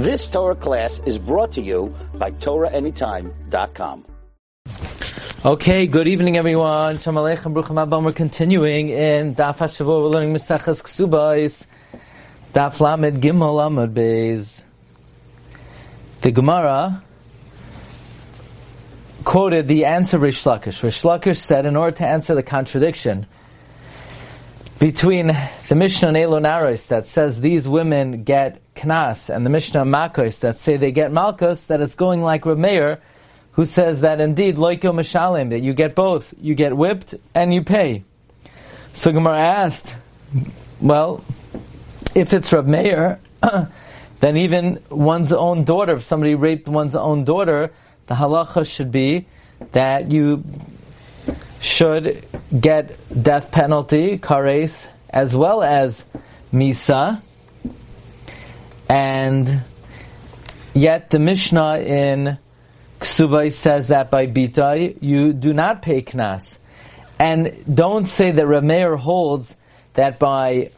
This Torah class is brought to you by TorahAnytime.com. Okay, good evening everyone. Shalom Aleichem, Bruchim Abam. We're continuing in Daf HaShavua. We're learning Mesachas Ksubais. Daf Lamed Gimel Amud Beis. The Gemara quoted the answer Rish Lakish. Rish Lakish said, in order to answer the contradiction between the Mishnah and Eilu Naaros that says these women get Knas and the Mishnah Makos that say they get Malkus, that it's going like Rameir, who says that indeed, Loiko Mashalim, that you get both. You get whipped and you pay. So Gemara asked, well, if it's Rav Meir, then even one's own daughter, if somebody raped one's own daughter, the halacha should be that you should get death penalty, kares, as well as misa. And yet the Mishnah in Ksubay says that by Bitai, you do not pay knas. And don't say that Rameir holds that by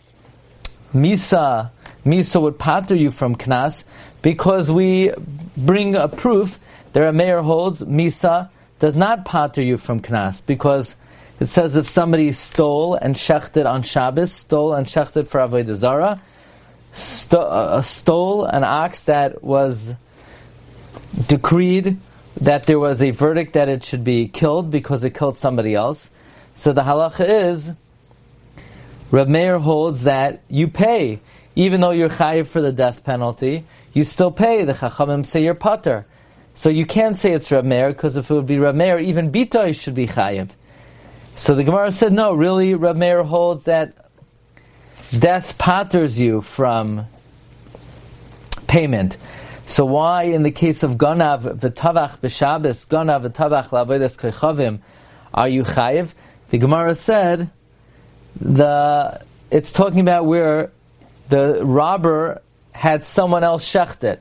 Misa, Misa would pater you from Knas, because we bring a proof that Rameir holds Misa does not pater you from Knas, because it says if somebody stole and shechted on Shabbos, stole and shechted for Avodah Zarah, st- uh, stole an ox that was decreed that there was a verdict that it should be killed because it killed somebody else. So the halacha is, Rav Meir holds that you pay, even though you're chayiv for the death penalty, you still pay. The chachamim say you're pater. So you can't say it's Rav Meir, because if it would be Rav Meir, even Bitoy should be chayiv. So the Gemara said, no, really, Rav Meir holds that death paters you from payment. So why, in the case of Ganav v'tavach b'Shabbos, Ganav v'tavach la'avodas koichavim, are you chayiv? The Gemara said the it's talking about where the robber had someone else shechted.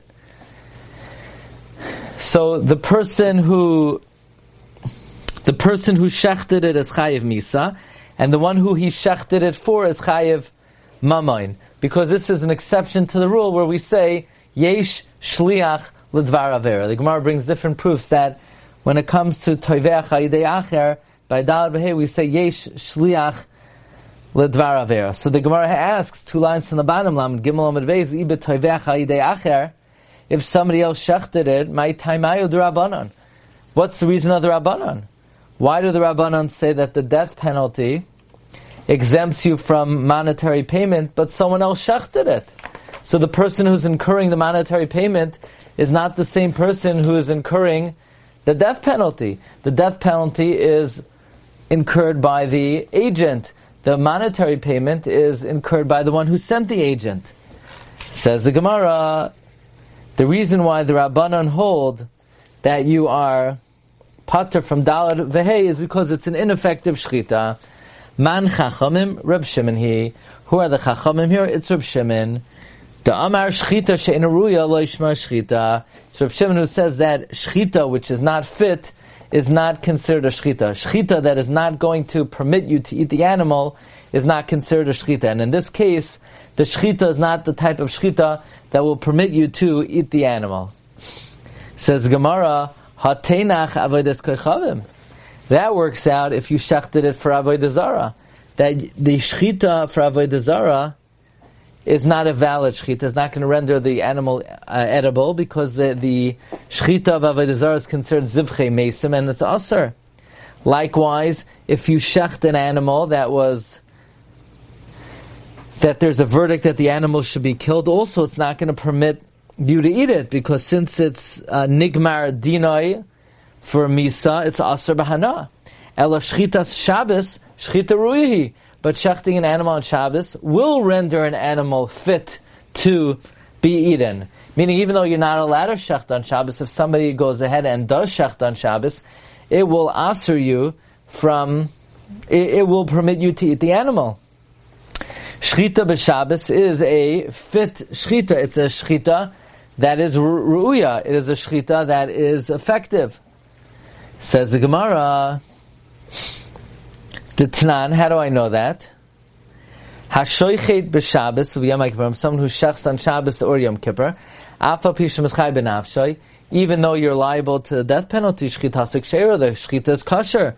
So the person who the person who shechted it is chayiv misa, and the one who he shechted it for is chayiv mamain, because this is an exception to the rule where we say yesh shliach ledvar avera. The Gemara brings different proofs that when it comes to toiveach ayidei acher, by dal behe we say yesh shliach ledvar avera. So the Gemara asks two lines from the bottom, lam gimel amid beis ibe toiveach ayidei acher. If somebody else shechted it, my taimayu rabbanon. What's the reason of the rabbanon? Why do the rabbanon say that the death penalty exempts you from monetary payment, but someone else shechted it? So the person who's incurring the monetary payment is not the same person who is incurring the death penalty. The death penalty is incurred by the agent. The monetary payment is incurred by the one who sent the agent. Says the Gemara, the reason why the Rabbanon hold that you are pater from Dalad Vehe is because it's an ineffective shchita. Man chachamim, Reb Shimon he. Who are the chachamim here? It's Reb Shimon. The Amar Shchita She'inaruya Loishma Shchita. It's Reb Shimon who says that Shchita, which is not fit, is not considered a Shchita. Shchita that is not going to permit you to eat the animal is not considered a Shchita. And in this case, the Shchita is not the type of Shchita that will permit you to eat the animal. Says Gemara, Hatenach Avodas Kochavim. That works out if you shechted it for Avodah Zarah. That the Shchita for Avodah Zarah is not a valid shechita. It's not going to render the animal uh, edible because the, the shechita of avodah zarah is considered zivchei mesim and it's aser. Likewise, if you shecht an animal that was that there's a verdict that the animal should be killed, also it's not going to permit you to eat it because since it's uh, nigmar dinoi for misa, it's aser bahana. Ela shchitas Shabbos shchita ruihi. But shechting an animal on Shabbos will render an animal fit to be eaten. Meaning, even though you're not allowed to shecht on Shabbos, if somebody goes ahead and does shecht on Shabbos, it will answer you from, it, it, will permit you to eat the animal. Shchita b'Shabbos is a fit shchita. It's a shchita that is ru'uya. It is a shchita that is effective. Says the Gemara. The Tanan, how do I know that? Hashoichet b'Shabbos v'Yom Kippur, someone who shechs on Shabbos or Yom Kippur, even though you're liable to the death penalty, shchita sikshera, the shchita is kosher.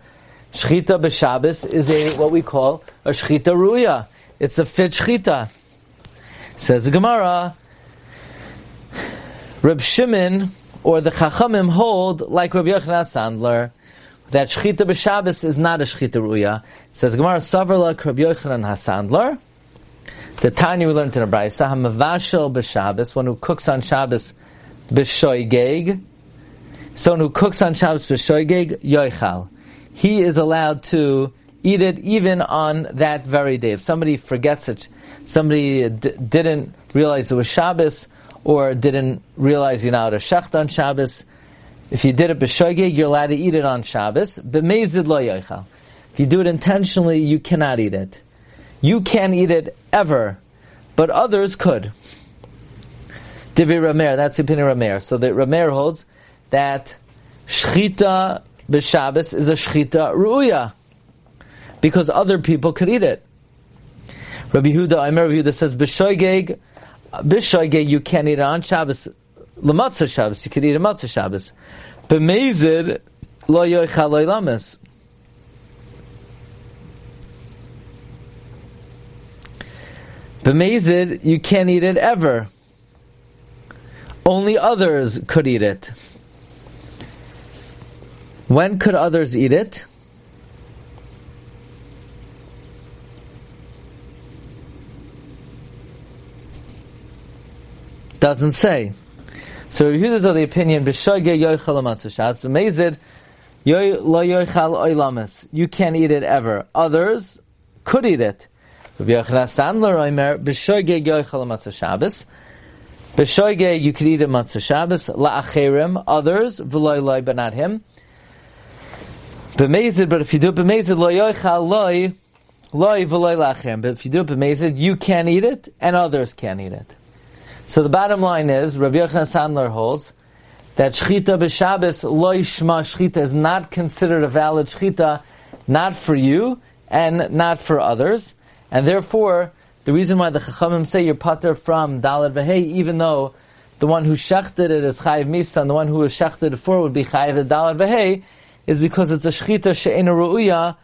Shchita b'Shabbos is a, what we call a shchita ruya. It's a fit shchita. Says the Gemara, Reb Shimon, or the Chachamim hold, like Rabbi Yochanan Sandler, that shchita b'Shabbos is not a shchita ruya. Says Gemara, Savarla Rabbi Yochanan Hasandler, the Tanya we learned in a Braysa, Hamavashel b'Shabbos, one who cooks on Shabbos b'shoigeg, someone who cooks on Shabbos b'shoigeg, yoichal. He is allowed to eat it even on that very day. If somebody forgets it, somebody d- didn't realize it was Shabbos, or didn't realize you're not a shecht on Shabbos, if you did it b'shoigeg, you're allowed to eat it on Shabbos, b'mezid lo yoichal. If you do it intentionally, you cannot eat it. You can't eat it ever, but others could. Divi Ramer, that's the opinion of. So that Ramer holds that shchita b'Shabbos is a shchita ruya, because other people could eat it. Rabbi Huda, I remember Huda says b'shoigeg, b'shoigeg you can't eat it on Shabbos, l'matzah Shabbos, you could eat a matzah Shabbos. B'mezid lo yoichal lo lames. B'mezid, you can't eat it ever. Only others could eat it. When could others eat it? Doesn't say. So Yehuda's of the opinion. You can't eat it ever. Others could eat it. Rabbi you could eat a matzah Shabbos. Others, but not him. But if you do it. But if you do it you can eat it, and others can't eat it. So the bottom line is, Rabbi Yochanan Sandler holds, that shchita b'Shabbos, loy shma shchita is not considered a valid shchita, not for you, and not for others. And therefore, the reason why the Chachamim say you're pater from Dalad Vahei, even though the one who shechted it is Chayiv Misa, and the one who was shechted for would be Chayiv Dalad Vahei, is because it's a shchita she'ena ru'uya,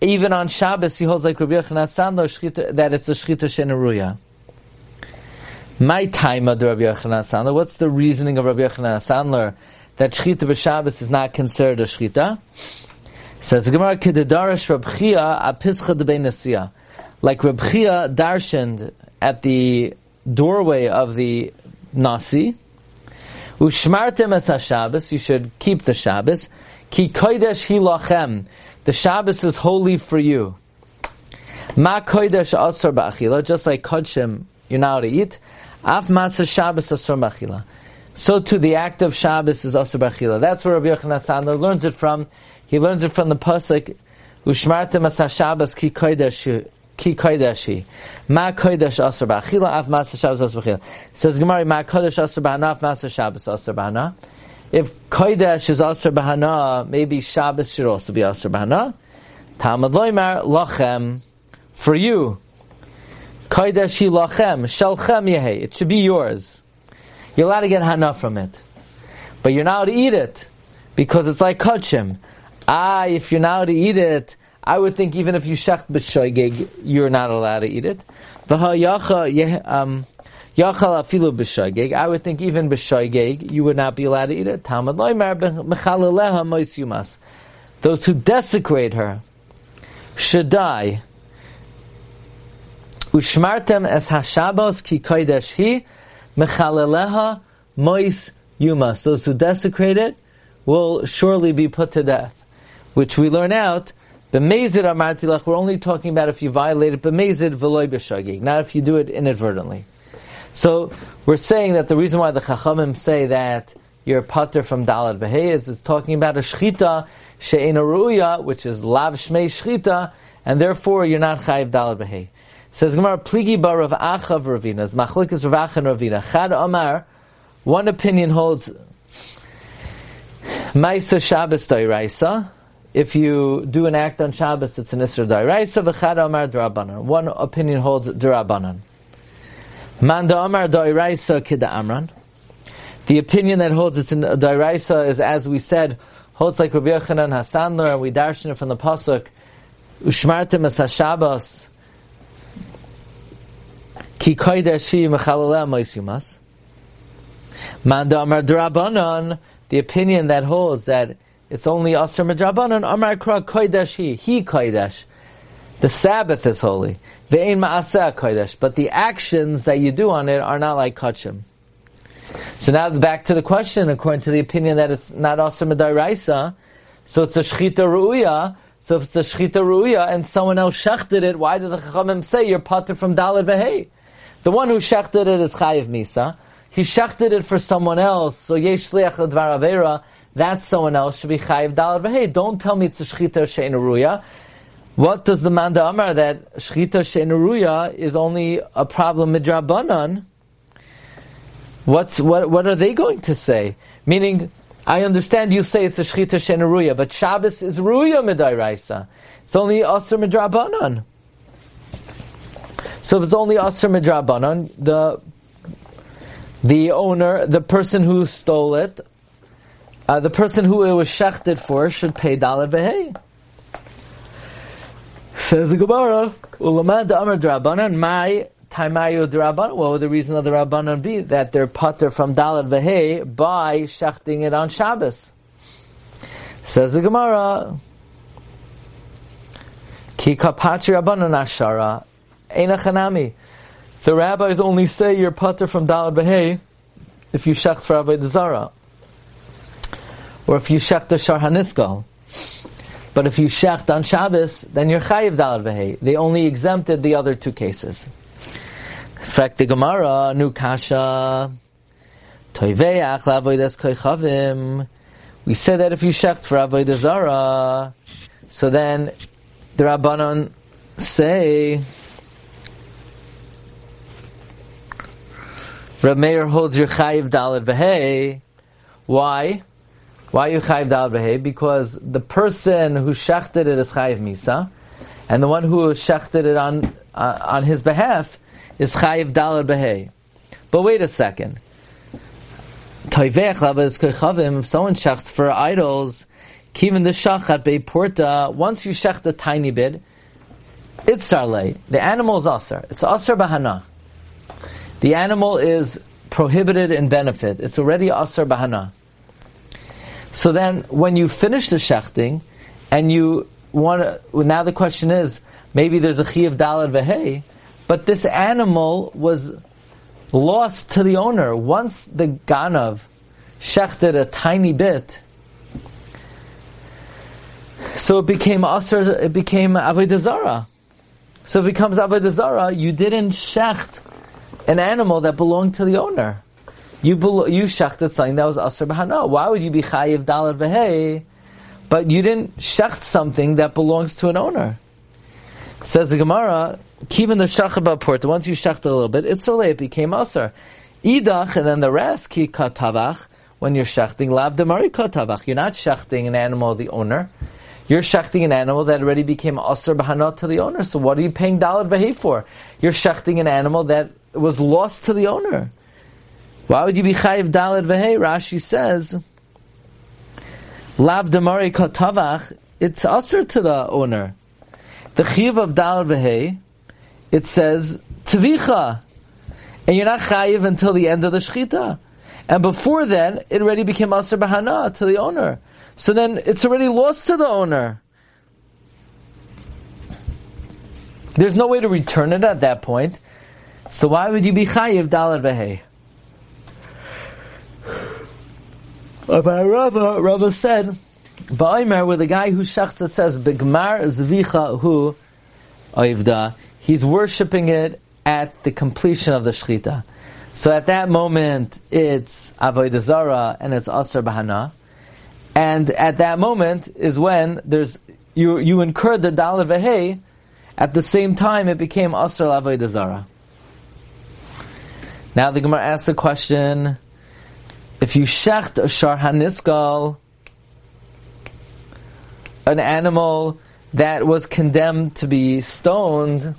even on Shabbos, he holds like Rabbi Yochanan Sandler, that it's a shchita she'ena ru'uya. My time of Rabbi Yochanan Sandler, what's the reasoning of Rabbi Yochanan Sandler that shchita b'Shabbos is not considered a shchita? Says Gemara Kedidarash Rab Chia Apischa de Nesiyah like Reb Chia darshaned at the doorway of the Nasi, Ushmartem es HaShabbos, you should keep the Shabbos, Ki kodesh hi lachem, the Shabbos is holy for you. Ma kodesh asar ba'achila, just like kodshim, you're now to eat, af masa Shabbos asar ba'achila. So too, the act of Shabbos is asar ba'achila. That's where Rabbi Yochanan Sandler learns it from. He learns it from the pasuk, Ushmartem es HaShabbos ki kodesh ki kodeshi. Ma kodesh asr b'achila, af matzah Shabbos asr b'achila. Says Gemara, ma kodesh b'hana, af matzah Shabbos asr b'hana. If kodesh is asr b'hana, maybe Shabbos should also be asr b'hana. Talmud loymar, lachem, for you. Kodeshi lachem, shalchem yehe, it should be yours. You're allowed to get hana from it. But you're not allowed to eat it, because it's like kachim. Ah, if you're not allowed to eat it, I would think even if you shecht b'shoigeg, you're not allowed to eat it. Um, yachal afilu b'shoigeg. I would think even b'shoigeg, you would not be allowed to eat it. Talmud loymar b'chalaleha mois yumas. Those who desecrate her should die. Ushmartem es hashabos ki kodesh hi mechalaleha mois yumas. Those who desecrate it will surely be put to death. Which we learn out B'mezid amartilach, we're only talking about if you violate it, b'mezid v'loy b'shagig, not if you do it inadvertently. So, we're saying that the reason why the Chachamim say that you're pater from Dalad Behei is it's talking about a shchita she'ena ruya, which is lav shmei shchita, and therefore you're not chayiv Dalad Behei. Says Gemara, pligi bar Rav Acha Ravina, is machlikas Rav Acha and Ravina. Chad Amar, one opinion holds Maisa Shabbos Doiraisa, if you do an act on Shabbos, it's an Isra Dairaisa, v'chad Amar Darabanan. One opinion holds Darabanan. Manda Amar Dairaisa Kida Amran. The opinion that holds it's in Dairaisa is, as we said, holds like Rabbi Yochanan Hasanler, and we darshan it from the pasuk, Ushmartim es Hashabbos, Ki koideshi mechalaleh moisimas. Manda Amar Drabanan, the opinion that holds that it's only Asr Madrabanan, Amar Kra Kodesh he, Kodesh. The Sabbath is holy. The Ma'aseh Kodesh. But the actions that you do on it are not like Kachim. So now back to the question, according to the opinion that it's not Asr Madaraisa, so it's a Shchita Ru'uya, so if it's a Shchita Ru'uya and someone else shechted it, why did the Chachamim say you're pater from Dalad Vehei? The one who shechted it is Chayiv Misa. He shechted it for someone else, so Yesh Shliach that someone else should be chayiv dalad v'hei. Don't tell me it's a shchita she'enaruya. What does the Manda Amar that shchita she'enaruya is only a problem midrabanan? What's what? What are they going to say? Meaning, I understand you say it's a shchita she'enaruya, but Shabbos is ruya midairaisa. It's only aser midrabanan. So if it's only aser midrabanan, the the owner, the person who stole it, uh, the person who it was shechted for should pay dalad vehei. Says the Gemara, "Ulamad Amar Drabanan, my taimayu Drabanan." What would the reason of the Rabbanan be that they're putter from dalad vehei by shechting it on Shabbos? Says the Gemara, "Ki kapatri Rabbanan ashara einachanami." The rabbis only say you're putter from dalad vehei if you shecht for avodah zara or if you shecht the Shar Haniskal. But if you shecht on Shabbos, then you're chayiv dal v'hei. They only exempted the other two cases. In fact, the Gemara, nu kasha, toiveach la'avodas koichavim. We said that if you shecht for avodah zara, so then the Rabbanon say, Rab Meir holds your chayiv dalad v'hei. Why? Why you chayiv dal behe? Because the person who shechted it is chayiv misa, and the one who shechted it on uh, on his behalf is chayiv dal behe. But wait a second. Toivech lavas kechavim. If someone shechts for idols, even the shachat porta. Once you shecht a tiny bit, it's sarle. The animal is aser. It's aser bahana. The animal is prohibited in benefit. It's already aser bahana. So then, when you finish the shechting, and you want to, now the question is, maybe there's a chi of dalad vehei, but this animal was lost to the owner. Once the ganav shechted a tiny bit, so it became aser, it became avodah. So it becomes avodah. You didn't shecht an animal that belonged to the owner. You belo- you shechted something that was aser b'hana. Why would you be chayiv dalad v'hei? But you didn't shecht something that belongs to an owner. Says the Gemara, even the shachaba porta, once you shecht a little bit, it's so it became aser. Idach, and then the rest, ki katavach, when you're shechting, lav demari katavach. You're not shechting an animal of the owner. You're shechting an animal that already became aser b'hana to the owner. So what are you paying dalad v'hei for? You're shechting an animal that was lost to the owner. Why would you be chayiv dalad v'hei? Rashi says, lav demari katavach, it's usher to the owner. The chiv of dalad v'hei, it says tvicha, and you're not chayiv until the end of the shchita. And before then, it already became aser bahana to the owner. So then it's already lost to the owner. There's no way to return it at that point. So why would you be chayiv dalad v'hei? But Rava, Rava said, Ba'aymer, with a guy who shachs says, Bigmar zvicha hu oivda, he's worshipping it at the completion of the shchita. So at that moment, it's avodah zara and it's aser bahana. And at that moment is when there's, you, you incurred the dalad vehei, at the same time it became aser avodah zara. Now the Gemara asks the question, if you shecht a shar haniskal, an animal that was condemned to be stoned,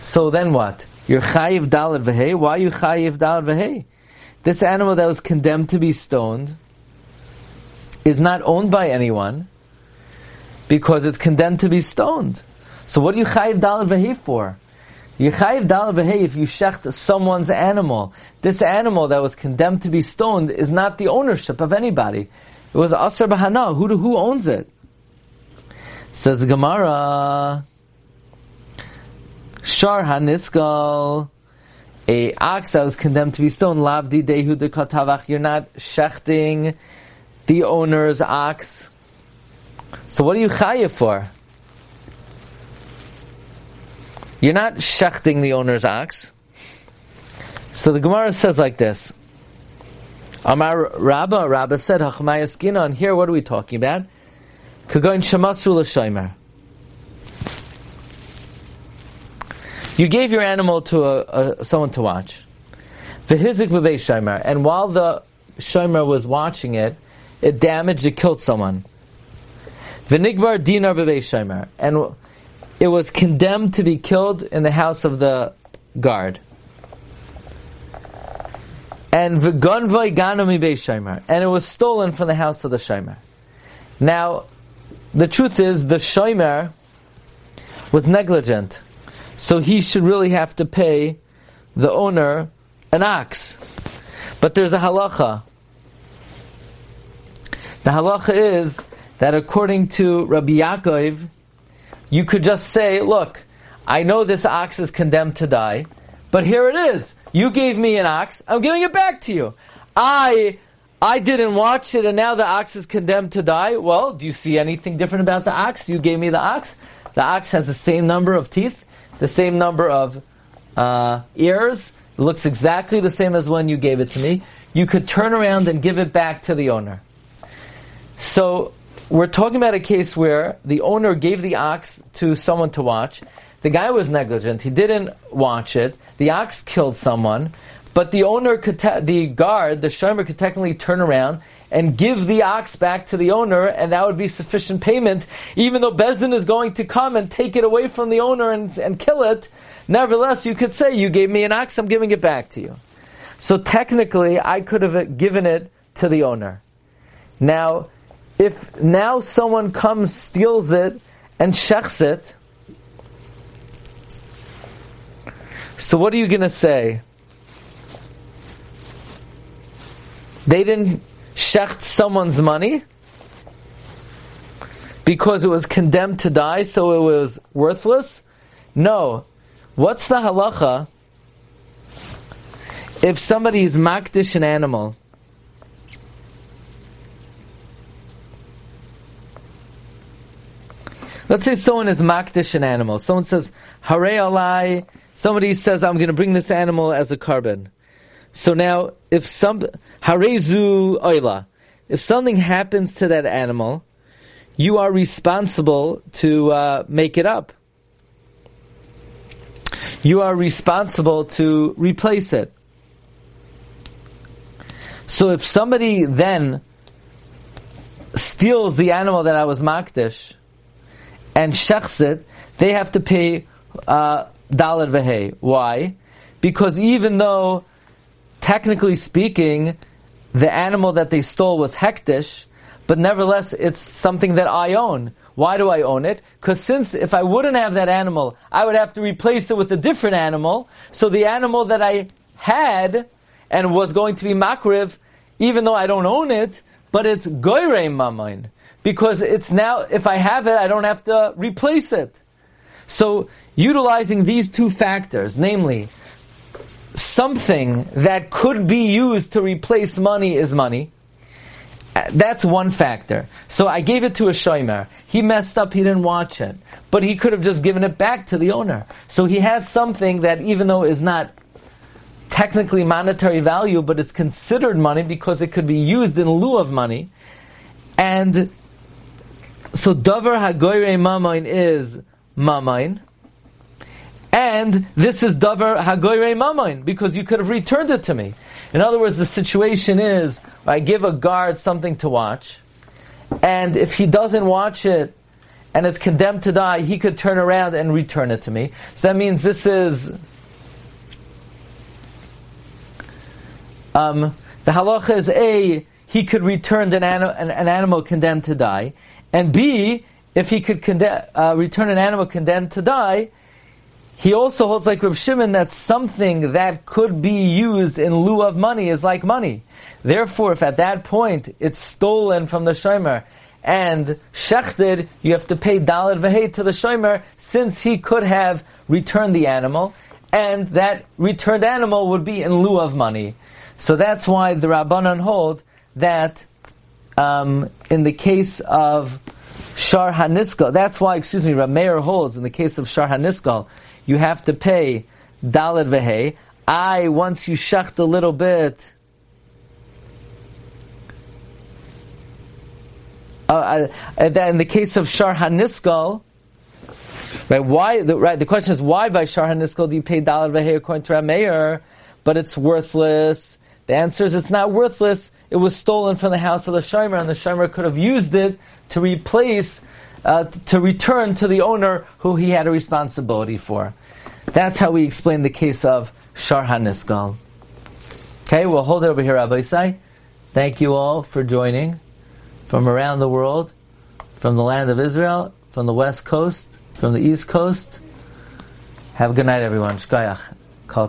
so then what? You're chayiv dalad v'hei. Why are you chayiv dalad v'hei? this animal that was condemned to be stoned is not owned by anyone because it's condemned to be stoned. So what are you chayiv dalad v'hei for? You chayiv dalad v'hei if you shecht someone's animal. This animal that was condemned to be stoned is not the ownership of anybody. It was asr b'hana. Who, who owns it? Says Gemara, Shar haniskal, a ox that was condemned to be stoned, lavdi dehu de katavach. You're not shechting the owner's ox. So what are you chayiv for? You're not shechting the owner's ox. So the Gemara says like this. Amar Rabba, Rabba said, Hachmayas Gina, and here what are we talking about? Kagoin Shamasru L'Shomer. You gave your animal to a, a, someone to watch. V'hizik v'bei shomer. And while the shomer was watching it, it damaged, it killed someone. V'nigbar dinar b'bei shomer. And it was condemned to be killed in the house of the guard. And v'gonvoi ganami b'bei shomer. And it was stolen from the house of the shomer. Now, the truth is, the shomer was negligent. So he should really have to pay the owner an ox. But there's a halacha. The halacha is that according to Rabbi Yaakov, you could just say, look, I know this ox is condemned to die, but here it is. You gave me an ox, I'm giving it back to you. I I didn't watch it and now the ox is condemned to die. Well, do you see anything different about the ox? You gave me the ox. The ox has the same number of teeth the same number of uh, ears. It looks exactly the same as when you gave it to me. You could turn around and give it back to the owner. So we're talking about a case where the owner gave the ox to someone to watch. The guy was negligent. He didn't watch it. The ox killed someone. But the owner could, te- the guard, the shomer could technically turn around and give the ox back to the owner, and that would be sufficient payment, even though Bezdin is going to come and take it away from the owner and, and kill it. Nevertheless, you could say, You gave me an ox, I'm giving it back to you. So technically, I could have given it to the owner. Now, if now someone comes, steals it, and shechs it, so what are you going to say? They didn't shecht someone's money because it was condemned to die, so it was worthless? No. What's the halacha if somebody is makdish an animal? Let's say someone is makdish an animal. Someone says, Hare alai. Somebody says, I'm going to bring this animal as a korban. So now, if some harezu oila, if something happens to that animal, you are responsible to uh, make it up. You are responsible to replace it. So if somebody then steals the animal that I was makdish and shechs it, they have to pay uh, dalad vehe. Why? Because even though technically speaking, the animal that they stole was hekdesh, but nevertheless, it's something that I own. Why do I own it? Because since if I wouldn't have that animal, I would have to replace it with a different animal. So the animal that I had and was going to be makriv, even though I don't own it, but it's goyrei mamain. Because it's now, if I have it, I don't have to replace it. So, utilizing these two factors, namely, something that could be used to replace money is money. That's one factor. So I gave it to a shomer. He messed up, he didn't watch it. But he could have just given it back to the owner. So he has something that even though is not technically monetary value, but it's considered money because it could be used in lieu of money. And so davar hagoyre mamain is mamain. And this is davar hagoyre mamain because you could have returned it to me. In other words, the situation is I give a guard something to watch, and if he doesn't watch it and it's condemned to die, he could turn around and return it to me. So that means this is um, the halacha is A, he could return an, an, an, animal condemned to die, and B, if he could uh, return an animal condemned to die, he also holds like Reb Shimon that something that could be used in lieu of money is like money. Therefore, if at that point it's stolen from the shomer and shechted, you have to pay dalad v'hei to the shomer since he could have returned the animal, and that returned animal would be in lieu of money. So that's why the Rabbanon hold that um, in the case of Shar Haniskal, that's why, excuse me, Rameir holds in the case of Shar Haniskal, you have to pay Dalad Vehe. I, once you shecht a little bit, uh, uh, in the case of Shar Haniskal, right, why, the, right, the question is why by Shar Haniskal do you pay Dalad Vehe according to Rameir, but it's worthless? The answer is it's not worthless. It was stolen from the house of the Shomer, and the Shomer could have used it to replace uh, to return to the owner who he had a responsibility for. That's how we explain the case of Shar HaNiskal. Okay, we'll hold it over here, Rabbi Isai. Thank you all for joining from around the world, from the land of Israel, from the west coast, from the east coast. Have a good night, everyone. Shkoyach. Kol.